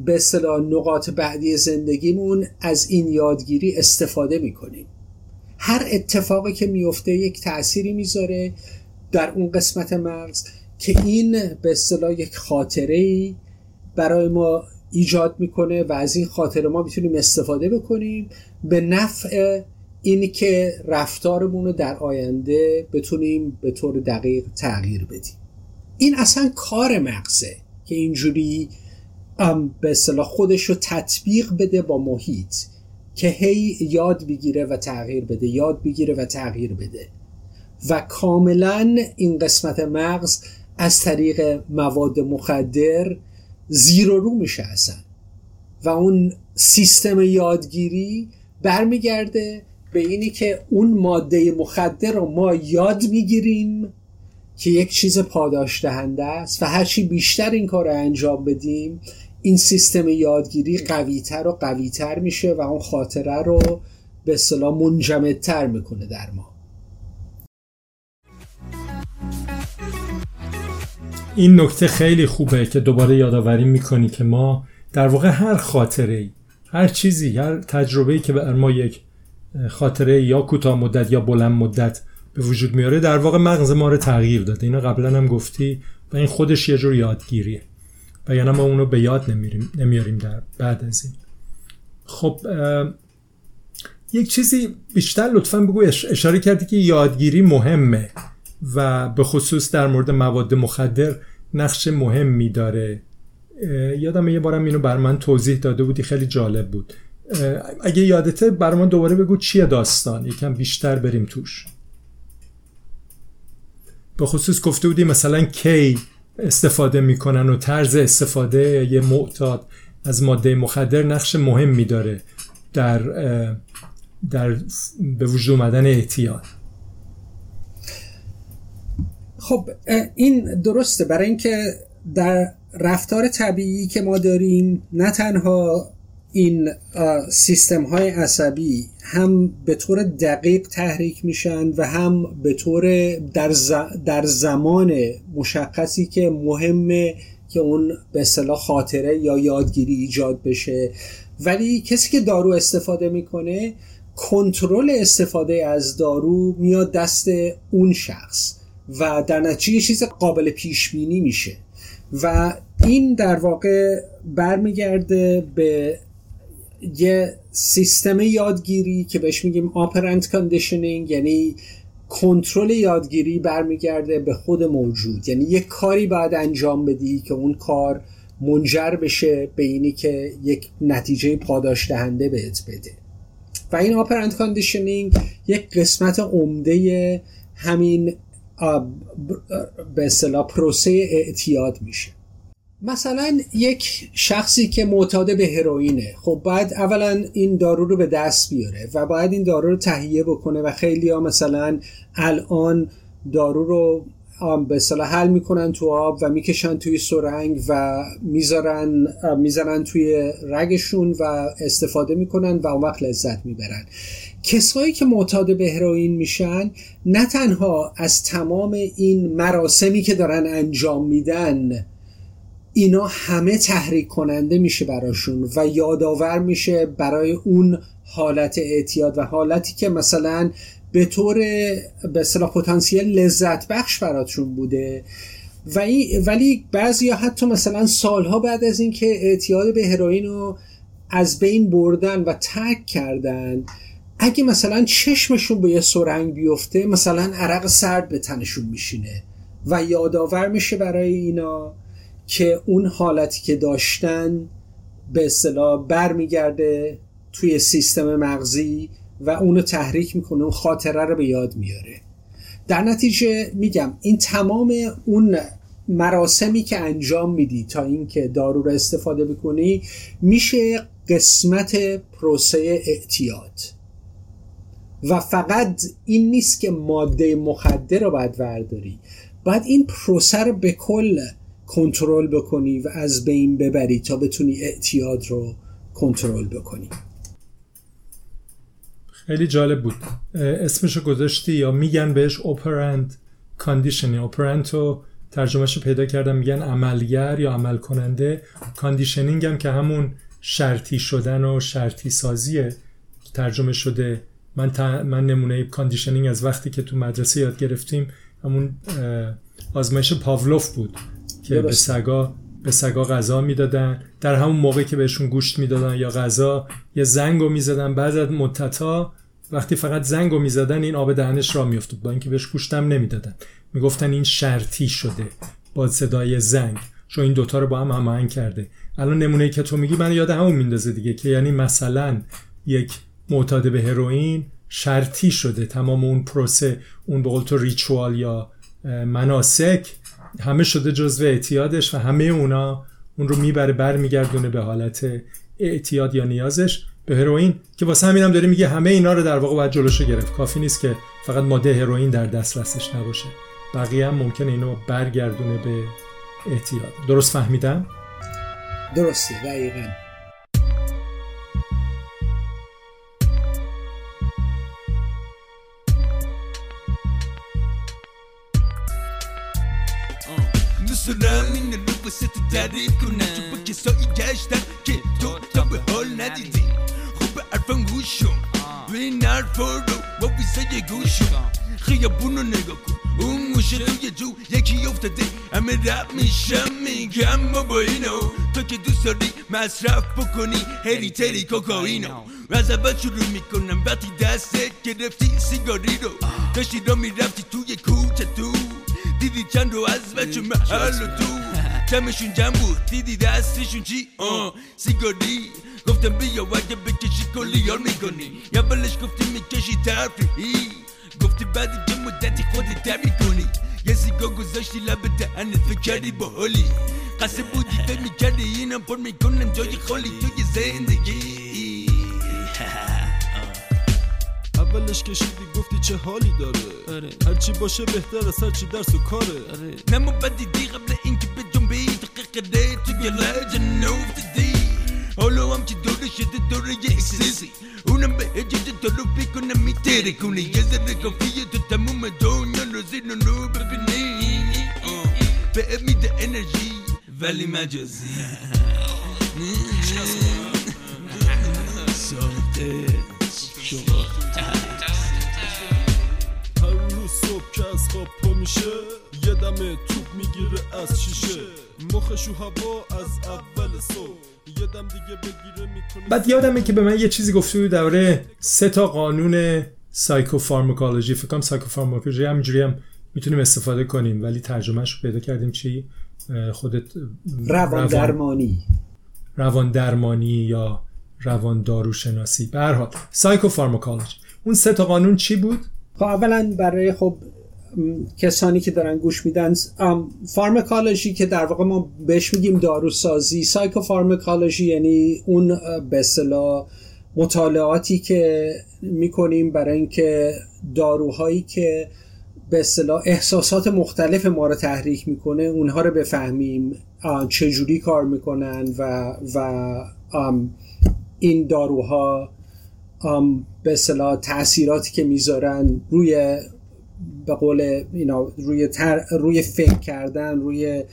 به اصطلاح نقاط بعدی زندگیمون از این یادگیری استفاده می‌کنیم. هر اتفاقی که میفته یک تأثیری می‌ذاره در اون قسمت مغز که این به اصطلاح یک خاطره برای ما ایجاد می‌کنه و از این خاطره ما می‌تونیم استفاده بکنیم به نفع این که رفتارمون رو در آینده بتونیم به طور دقیق تغییر بدیم. این اصلا کار مغزه که اینجوری به اصطلاح خودش رو تطبیق بده با محیط که هی یاد بگیره و تغییر بده یاد بگیره و تغییر بده. و کاملا این قسمت مغز از طریق مواد مخدر زیر و رو میشه اصلا. و اون سیستم یادگیری برمیگرده به اینی که اون ماده مخدر رو ما یاد می‌گیریم که یک چیز پاداش دهنده است و هرچی بیشتر این کار رو انجام بدیم این سیستم یادگیری قویتر و قویتر میشه و اون خاطره رو به اصطلاح منجمدتر می‌کنه در ما. این نکته خیلی خوبه که دوباره یادآوری می‌کنی که ما در واقع هر خاطره هر چیزی هر تجربه که بر ما یک خاطره یا کوتاه مدت یا بلند مدت به وجود میاره در واقع مغز ما رو تغییر داده. اینو قبلا هم گفتی و این خودش یه جور یادگیریه. و یعنی ما اونو به یاد نمیاریم, نمیاریم در بعد از این. خب یک چیزی بیشتر لطفا بگو اشاره کردی که یادگیری مهمه. و به خصوص در مورد مواد مخدر نقش مهمی داره. یادم یه بارم اینو بر من توضیح داده بودی خیلی جالب بود. اگه یادته بر من دوباره بگو چیه داستان یکم بیشتر بریم توش. به خصوص گفته بودی مثلا کی استفاده می‌کنن و طرز استفاده یه معتاد از ماده مخدر نقش مهمی داره در در به وجود اومدن اعتیاد. خب این درسته. برای اینکه در رفتار طبیعی که ما داریم نه تنها این سیستم های عصبی هم به طور دقیق تحریک میشن و هم به طور در, در زمان مشخصی که مهمه که اون به اصطلاح خاطره یا یادگیری ایجاد بشه. ولی کسی که دارو استفاده می‌کنه کنترل استفاده از دارو میاد دست اون شخص. و در نتیجه چیز قابل پیش بینی میشه. و این در واقع برمیگرده به یه سیستم یادگیری که بهش میگیم operant conditioning یعنی کنترل یادگیری برمیگرده به خود موجود. یعنی یک کاری باید انجام بدی که اون کار منجر بشه به اینی که یک نتیجه پاداش دهنده بهت بده. و این operant conditioning یک قسمت عمده همین به اصطلاح پروسه اعتیاد میشه. مثلا یک شخصی که معتاد به هروئینه خب باید اولا این دارو رو به دست بیاره و باید این دارو رو تهیه بکنه و خیلی ها مثلا الان دارو رو به اصطلاح حل می‌کنن تو آب و می‌کشن توی سرنگ و می‌ذارن می‌ذارن توی رگشون و استفاده می‌کنن و اون وقت لذت می‌برن. کسایی که معتاد به هروئین میشن نه تنها از تمام این مراسمی که دارن انجام میدن اینا همه تحریک کننده میشه براشون و یادآور میشه برای اون حالت اعتیاد و حالتی که مثلا به طور به اصطلاح پتانسیل لذت بخش براتون بوده. و ولی بعضی حتی مثلا سالها بعد از اینکه اعتیاد به هروئین رو از بین بردن و ترک کردن اگه مثلا چشمشون به یه سرنگ بیفته مثلا عرق سرد به تنشون میشینه و یادآور میشه برای اینا. که اون حالتی که داشتن به اصطلاح برمیگرده توی سیستم مغزی و اونو تحریک می‌کنه اون خاطره رو به یاد میاره. در نتیجه میگم این تمام اون مراسمی که انجام میدی تا اینکه دارو رو استفاده بکنی میشه قسمت پروسه اعتیاد. و فقط این نیست که ماده مخدر رو باید ورداری. باید این پروسه رو به کل کنترل بکنی و از بین ببری تا بتونی اعتیاد رو کنترل بکنی. خیلی جالب بود. اسمشو گذاشتی یا میگن بهش operant conditioning. Operant رو ترجمهش پیدا کردم میگن عملگر یا عمل کننده conditioning هم که همون شرطی شدن و شرطی سازیه. ترجمه شده. من, من نمونه conditioning از وقتی که تو مدرسه یاد گرفتیم همون آزمایش پاولوف بود. که به سگا به سگا غذا می‌دادن. در همون موقع که بهشون گوشت می‌دادن یا غذا یه زنگ رو می‌زدن. بعد از مدتها وقتی فقط زنگ رو می‌زدن این آب دهنش را میافتاد. با اینکه بهش گوشتم نمی‌دادن. می‌گفتن این شرطی شده با صدای زنگ. چون این دوتا رو با هم هماهنگ کرده. الان نمونه که تو میگی من یاد همون میندازه دیگه که یعنی مثلا یک معتاد به هروئین شرطی شده. تمام اون پروسه اون به تو ریچوال یا مناسک همه شده جزو اعتیادش و همه اونا اون رو می‌بره برمیگردونه به حالت اعتیاد یا نیازش به هروئین که واسه همین هم داره میگه همه اینا رو در واقع باید جلوشو گرفت. کافی نیست که فقط ماده هروئین در دسترسش نباشه. بقیه هم ممکنه اینو برگردونه به اعتیاد. درست فهمیدم؟ درسته دقیقا. دارم این رو واسه تو تعریف کنم. تو با کسایی گشتن که تو تا به حال ندیدی. خوب عرفم گوشم به این حرفا رو با ویسای گوشم خیابون رو نگاه کن. اون موشه توی جو یکی افتاده. همه رب میشم میگم ما با اینو. تو که دوست داری مصرف بکنی هری تری کوکائینو. و از اول شروع می‌کنم وقتی دسته گرفتی سیگاری رو. داشتی را می‌رفتی توی کوچه تو. دیدی چند رو از بچه محل تو دمشون جمع بود دیدی دستشون چی آه سیگاری گفتم بیا اگه بکشی کلی یار می‌کنی یا بلش گفتی می‌کشی تفریحی گفتی بعد که مدتی خودی تبی کنی یه سیگار گذاشتی لب دهنت فکر کردی با حالی قصه بودی فکر می‌کردی اینم پر می‌کنم جای خالی توی زندگی اولش کشیدی گفتی چه حالی داره؟ آره. هرچی باشه بهتر از هرچی درس و کاره. آره. نمو بدیدی قبل اینکه به جنبی دقیقه توی لجن افتادی حالا هم که دوره شده دوره یه اکسسی اونم به هجت تو رو بکنم میتره کنه یه ذره کافیه تو تموم دنیا رو زیر رو ببینی. به میده انرژی ولی مجازی. ساخته شما. که از خواب پا میشه یه دم توپ می‌گیره از شیشه. مخشو هوا از اول صبح. یه دم دیگه بگیره می‌کنه بعد یادمه که به من یه چیزی گفته بود درباره سه تا قانون سایکوفارماکولوژی فکر کنم سایکوفارماکولوژی همینجوری هم می‌تونیم استفاده کنیم ولی ترجمهش رو پیدا کردیم چی؟ خودت روان درمانی روان درمانی یا روان داروشناسی به هر حال سایکوفارماکولوژی. اون سه تا قانون چی بود؟ خب اولا برای خب کسانی که دارن گوش میدن ام، فارماکولوژی که در واقع ما بهش میگیم داروسازی سایکوفارماکولوژی یعنی اون اصطلاح مطالعاتی که می‌کنیم برای اینکه داروهایی که به اصطلاح احساسات مختلف ما رو تحریک می‌کنه اونها رو بفهمیم چجوری کار می‌کنن و و این داروها به اصطلاح تاثیراتی که می‌ذارن روی به قول اینا روی تر، روی فکر کردن روی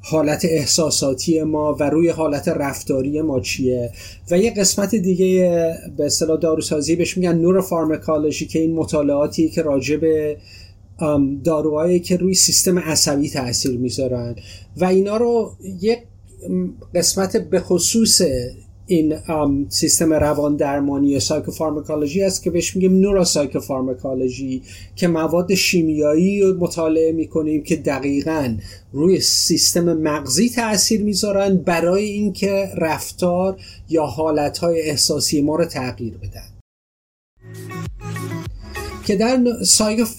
حالت احساساتی ما و روی حالت رفتاری ما چیه؟ و یه قسمت دیگه به اصطلاح داروسازی بهش میگن نوروفارماکولوژی که این مطالعاتی که راجع به داروهایی که روی سیستم عصبی تاثیر می‌ذارن. و اینا رو یک قسمت به خصوص این سیستم روان درمانی سایکوفارماکولوژی است که بهش میگیم نوروسایکوفارماکولوژی که مواد شیمیایی رو مطالعه می‌کنیم که دقیقا روی سیستم مغزی تاثیر می‌ذارن برای اینکه رفتار یا حالتهای احساسی ما رو تغییر بدن. که در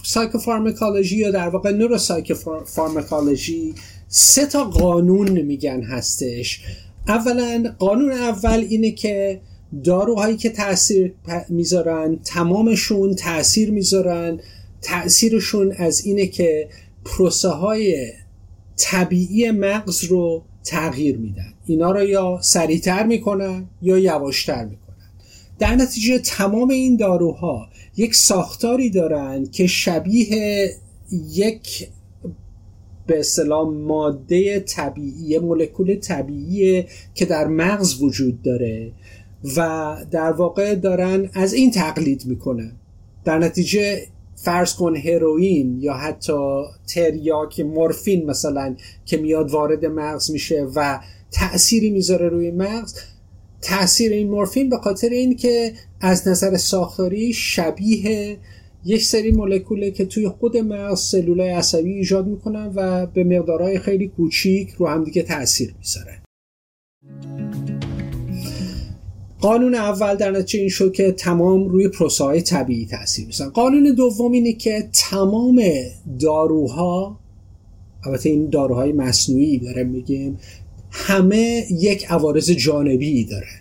سایکوفارماکولوژی یا در واقع نوروسایکوفارماکولوژی سه تا قانون میگن هستش. اولا قانون اول اینه که داروهایی که تاثیر می‌ذارن تمامشون تاثیر می‌ذارن. تاثیرشون از اینه که پروسه های طبیعی مغز رو تغییر میدن. اینا رو یا سریعتر می‌کنن یا یواشتر می‌کنن. در نتیجه تمام این داروها یک ساختاری دارن که شبیه یک به اصطلاح ماده طبیعی مولکول طبیعی که در مغز وجود داره و در واقع دارن از این تقلید می‌کنن. در نتیجه فرض کن هروئین یا حتی تریاک مورفین مثلا که میاد وارد مغز میشه و تأثیری می‌ذاره روی مغز تاثیر این مورفین به خاطر این که از نظر ساختاری شبیه یک سری مولکوله که توی خود مغز سلولای عصبی ایجاد می‌کنن و به مقدارهای خیلی کوچیک رو همدیگه تاثیر می‌ذارن قانون اول در نتیجه این شد که تمام روی پروسه طبیعی تاثیر می‌ذارن. قانون دوم اینه که تمام داروها البته این داروهای مصنوعی داره میگیم همه یک عوارض جانبی دارن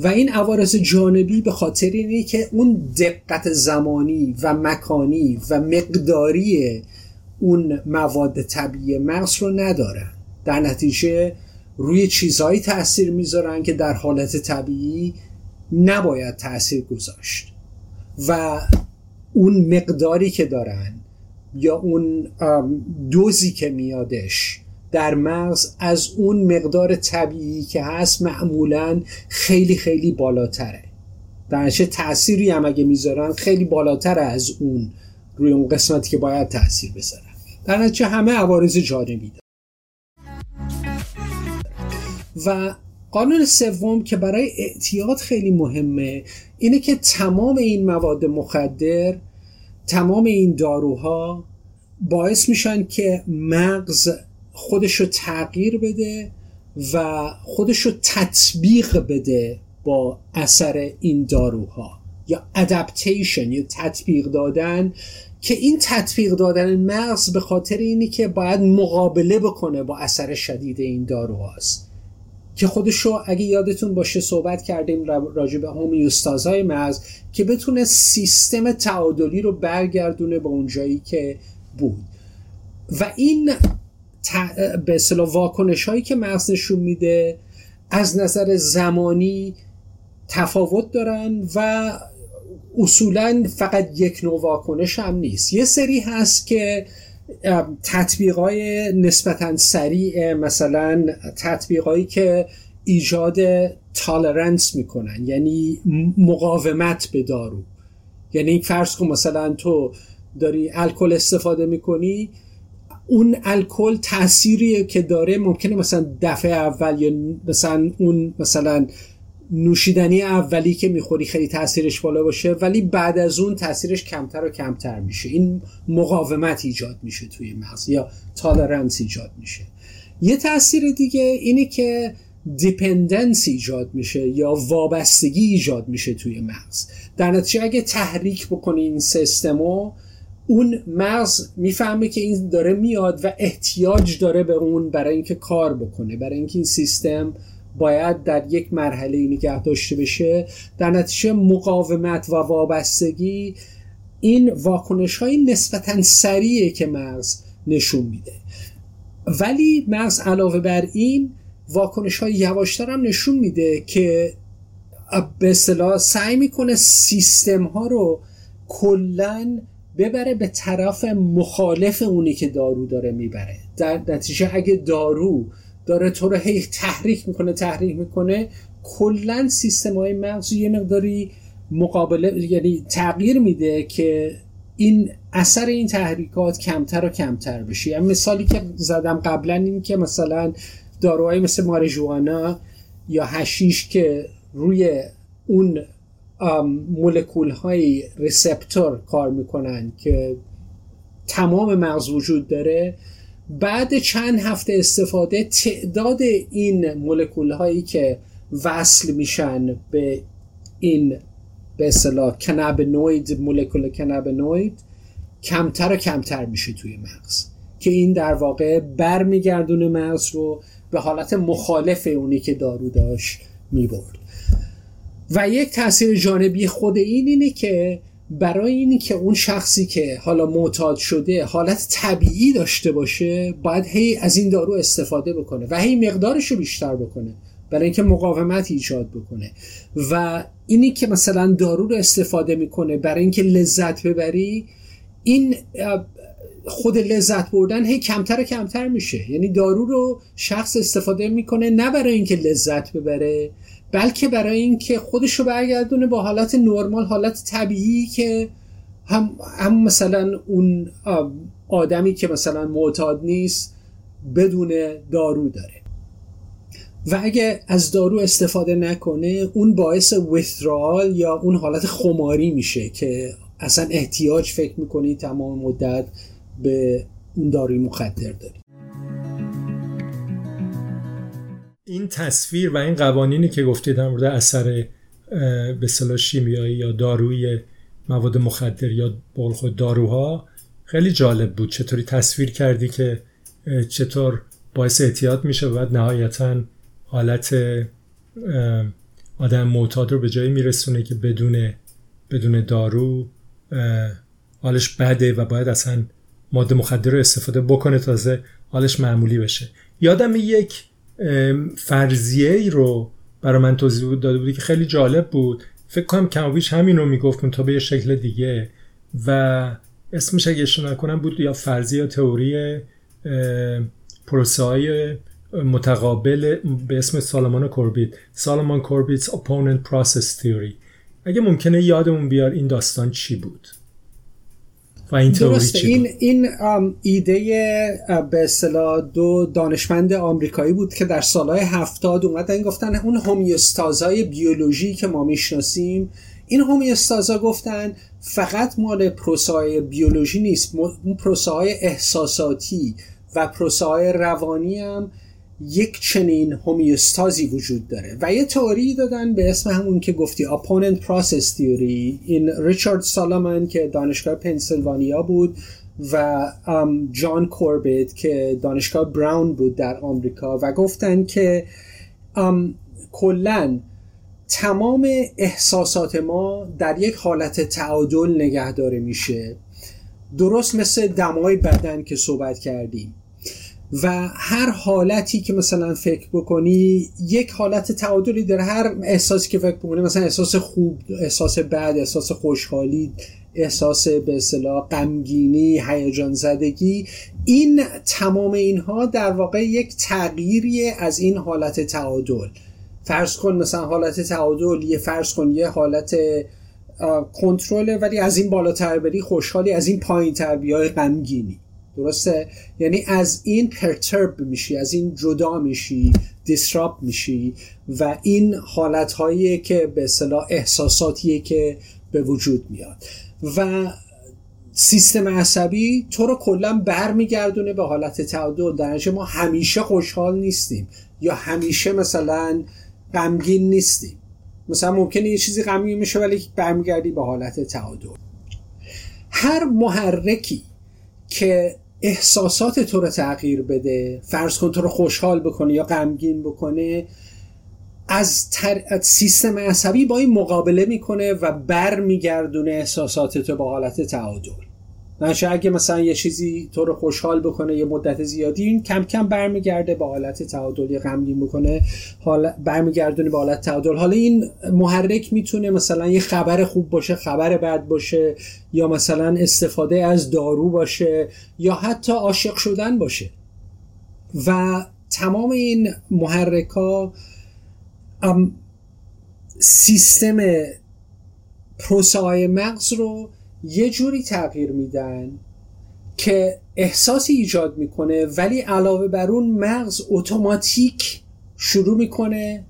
و این عوارض جانبی به خاطر اینه که اون دقت زمانی و مکانی و مقداری اون مواد طبیعی مغز رو ندارن در نتیجه روی چیزهایی تاثیر می‌ذارن که در حالت طبیعی نباید تاثیر گذاشت و اون مقداری که دارن یا اون دوزی که میادش در مغز از اون مقدار طبیعی که هست معمولا خیلی خیلی بالاتره. در تأثیری هم اگه می‌ذارن خیلی بالاتر از اون روی اون قسمتی که باید تاثیر بذارن. در نتیجه همه عوارض جانبی دارن. و قانون سوم که برای اعتیاد خیلی مهمه اینه که تمام این مواد مخدر تمام این داروها باعث میشن که مغز خودش رو تغییر بده و خودش رو تطبیق بده با اثر این داروها. یا ادپتیشن یا تطبیق دادن. که این تطبیق دادن مغز به خاطر اینی که باید مقابله بکنه با اثر شدید این داروهاست. که خودشو اگه یادتون باشه صحبت کردیم راجع به هومیوستازهای مغز که بتونه سیستم تعادلی رو برگردونه به اونجایی که بود. و این به اصطلاح واکنش هایی که مغز نشون میده از نظر زمانی تفاوت دارن و اصولا فقط یک نوع واکنش هم نیست. یه سری هست که تطبیقای نسبتا سریع مثلا تطبیقایی که ایجاد تالرنس می‌کنن یعنی مقاومت به دارو. یعنی فرض کن مثلا تو داری الکل استفاده می‌کنی اون الکل تأثیری که داره. ممکنه مثلا دفعه اول یا مثلا اون مثلا نوشیدنی اولی که می‌خوری خیلی تاثیرش بالا باشه ولی بعد از اون تاثیرش کمتر و کمتر میشه. این مقاومت ایجاد میشه توی مغز یا tolerance ایجاد میشه. یه تاثیر دیگه اینه که dependence ایجاد میشه یا وابستگی ایجاد میشه توی مغز. در نتیجه اگه تحریک بکنی این سیستمو اون مغز می‌فهمه که این داره میاد و احتیاج داره به اون برای اینکه کار بکنه. برای اینکه این سیستم باید در یک مرحله نگه داشته بشه. در نتیجه مقاومت و وابستگی این واکنش های نسبتا سریعه که مغز نشون میده. ولی مغز علاوه بر این واکنش های یواشتر هم نشون میده که به اصطلاح سعی می‌کنه سیستم ها رو کلا ببره به طرف مخالف اونی که دارو داره می‌بره. در نتیجه اگه دارو داره تو رو هی تحریک می‌کنه تحریک می‌کنه کلا سیستم های مغز یه مقداری مقابله یعنی تغییر میده که این اثر این تحریکات کمتر و کمتر بشه. یعنی مثالی که زدم قبلا این که مثلا داروهای مثل مارجوانا یا هشیش که روی اون مولکول های ریسپتور کار می‌کنن که تمام مغز وجود داره. بعد چند هفته استفاده تعداد این مولکول هایی که وصل میشن به این به اصطلاح کنابینوید مولکول کنابینوید کمتر و کمتر میشه توی مغز. که این در واقع برمیگردونه مغز رو به حالت مخالف اونی که دارو داشت می‌برد. و یک تاثیر جانبی خود این اینه که برای اینی که اون شخصی که حالا معتاد شده حالت طبیعی داشته باشه باید هی از این دارو استفاده بکنه و هی مقدارش رو بیشتر بکنه برای اینکه مقاومت ایجاد بکنه. و اینی که مثلا دارو رو استفاده می‌کنه برای اینکه لذت ببری این خود لذت بردن هی کمتر و کمتر میشه. یعنی دارو رو شخص استفاده می‌کنه نه برای اینکه لذت ببره بلکه برای اینکه خودش رو برگردونه با حالت نرمال حالت طبیعی که هم, هم مثلا اون آدمی که مثلا معتاد نیست بدون دارو داره. و اگه از دارو استفاده نکنه اون باعث ویترال یا اون حالت خماری میشه که اصلا احتیاج فکر می‌کنی تمام مدت به اون داروی مخدر داری. این تصویر و این قوانینی که گفتید در مورد اثر به شیمیایی یا داروی مواد مخدر یا خود داروها خیلی جالب بود. چطوری تصویر کردی که چطور باعث اعتیاد میشه و بعد نهایتا حالت آدم معتاد رو به جایی میرسونه که بدون بدون دارو حالش بده و باید اصلا ماده مخدر رو استفاده بکنه تازه حالش معمولی بشه. یادم یک فرضیه ای رو برای من توضیح داده بودی که خیلی جالب بود. فکر کنم کمویش همین رو می‌گفت تا به یه شکل دیگه. و اسمش اگه اشتباه نکنم بود یا فرضیه یا تئوری پروسه های متقابل به اسم سالمان کوربیت. سالمان کوربیت's opponent process theory. اگه ممکنه یادمون بیار این داستان چی بود. و این درسته. این این ایده به اصطلاح دو دانشمند آمریکایی بود که در سالهای هفتاد اومدن گفتن اون هومیوستازای بیولوژی که ما می‌شناسیم این هومیوستازا گفتن فقط مال پروسای بیولوژی نیست اون پروسای احساساتی و پروسه های روانی هم یک چنین هومیوستازی وجود داره. و یه تئوری دادن به اسم همون که گفتی opponent process theory. این ریچارد سالامن که دانشگاه پنسیلوانیا بود و جان کوربت که دانشگاه براون بود در آمریکا و گفتن که کلا تمام احساسات ما در یک حالت تعادل نگه داره میشه. درست مثل دمای بدن که صحبت کردیم. و هر حالتی که مثلا فکر بکنی یک حالت تعادلی در هر احساسی که فکر بکنی مثلا احساس خوب احساس بد احساس خوشحالی احساس به اصطلاح غمگینی هیجان زدگی این تمام اینها در واقع یک تغییری از این حالت تعادل. فرض کن مثلا حالت تعادل یه فرض کن یه حالت کنترله ولی از این بالاتر بری خوشحالی از این پایین تر بیای غمگینی. درسته؟ یعنی از این پرترب میشی از این جدا میشی دیسراپ میشی و این حالت هایی که به اصطلاح احساساتیه که به وجود میاد. و سیستم عصبی تو رو کلا برمیگردونه به حالت تعادل. در ما همیشه خوشحال نیستیم یا همیشه مثلا غمگین نیستیم. مثلا ممکنه یه چیزی غمگین میشه ولی برمیگردی به حالت تعادل. هر محرکی که احساسات تو رو تغییر بده فرض کن تو رو خوشحال بکنه یا غمگین بکنه از, تر... سیستم عصبی با این مقابله می‌کنه و بر میگردونه احساسات تو با حالت تعادل. نشه اگه مثلا یه چیزی تو رو خوشحال بکنه یه مدت زیادی این کم کم برمیگرده به حالت تعادلی غمگین بکنه حال برمیگردونه به حالت تعادل. حالا این محرک می‌تونه مثلا یه خبر خوب باشه خبر بد باشه یا مثلا استفاده از دارو باشه یا حتی عاشق شدن باشه. و تمام این محرک ها سیستم پروسه مغز رو یه جوری تغییر میدن که احساسی ایجاد می‌کنه ولی علاوه بر اون مغز اتوماتیک شروع می‌کنه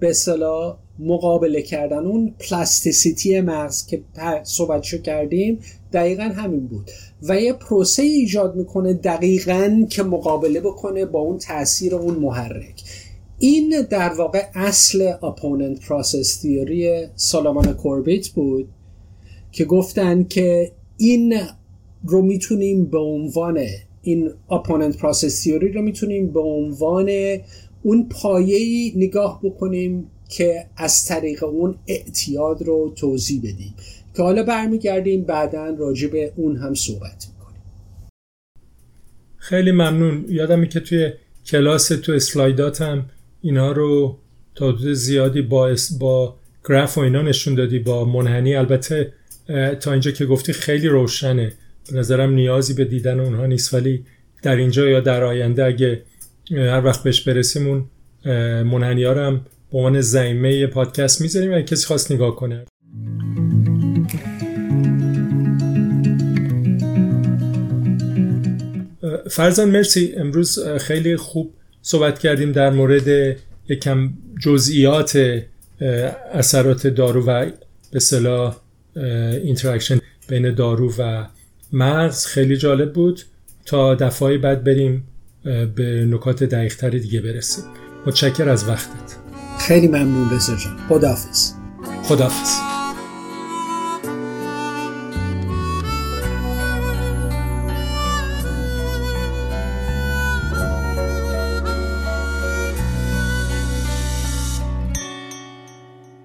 به اصطلاح مقابله کردن. اون plasticity مغز که صحبتشو کردیم دقیقا همین بود. و یه پروسه ایجاد می‌کنه دقیقا که مقابله بکنه با اون تاثیر اون محرک. این در واقع اصل opponent process theory سالمان کوربیت بود. که گفتن که این رو می‌تونیم به عنوان این opponent process theory رو می‌تونیم به عنوان اون پایه‌ای نگاه بکنیم که از طریق اون اعتیاد رو توضیح بدیم. که حالا برمیگردیم بعدا راجع به اون هم صحبت می‌کنیم. خیلی ممنون. یادمه که توی کلاس تو اسلایداتم اینا رو تا حد زیادی با با گراف و اینا نشون دادی با منحنی. البته تا اینجا که گفتی خیلی روشنه. به نظرم نیازی به دیدن اونها نیست. ولی در اینجا یا در آینده اگه هر وقت بهش برسیم اون منحنی ها رو هم به عنوان زیمه پادکست می‌ذاریم اگه کسی خواست نگاه کنه. فرزان مرسی. امروز خیلی خوب صحبت کردیم در مورد یکم جزئیات اثرات دارو و به اصطلاح interaction بین دارو و مغز خیلی جالب بود. تا دفعه بعد بریم به نکات دقیقتر دیگه برسیم. متشکر از وقتت. خیلی ممنون رزا جان. خداحافظ. خداحافظ.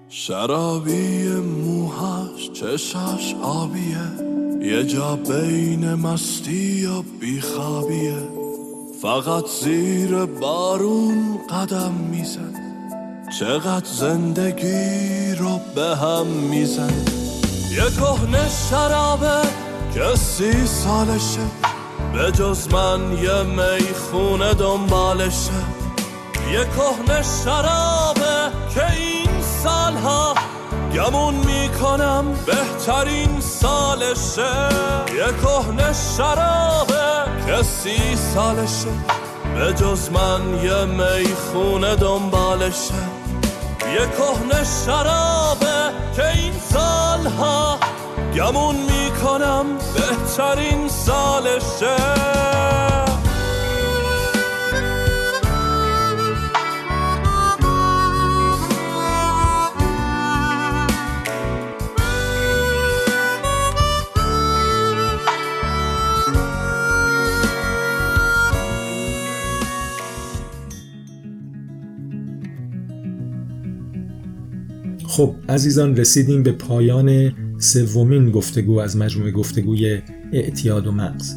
شرابی چشاش آبیه. یه جا بین مستی و بیخوابیه. فقط زیر بارون قدم میزن چقدر زندگی رو به هم میزن یه کهنه شرابه که سی سالشه. به جز من یه می‌خونه دنبالشه. یه کهنه شرابه که این سالها گمون می‌کنم بهترین سالشه. یه کهنه شرابه که سی سالشه. به جز من یه می‌خونه دنبالشه. یه کهنه شرابه که این سالها گمون می‌کنم بهترین سالشه. خب عزیزان رسیدیم به پایان سومین گفتگو از مجموعه گفتگوی اعتیاد و مغز.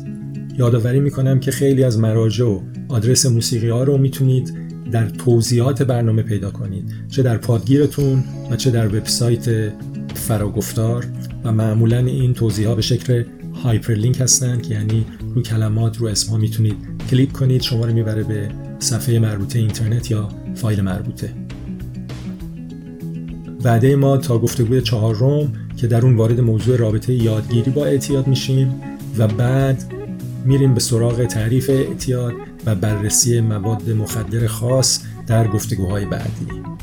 یادآوری می‌کنم که خیلی از مراجع و آدرس موسیقی ها رو می‌تونید در توضیحات برنامه پیدا کنید چه در پادگیرتون و چه در وبسایت فراگفتار و معمولا این توضیح ها به شکل hyperlink هستن که یعنی رو کلمات رو اسم ها می‌تونید کلیک کنید شما رو می‌بره به صفحه مربوطه اینترنت یا فایل مربوطه. وعده ما تا گفتگوی چهارم که در اون وارد موضوع رابطه یادگیری با اعتیاد میشیم و بعد میریم به سراغ تعریف اعتیاد و بررسی مواد مخدر خاص در گفتگوهای بعدی.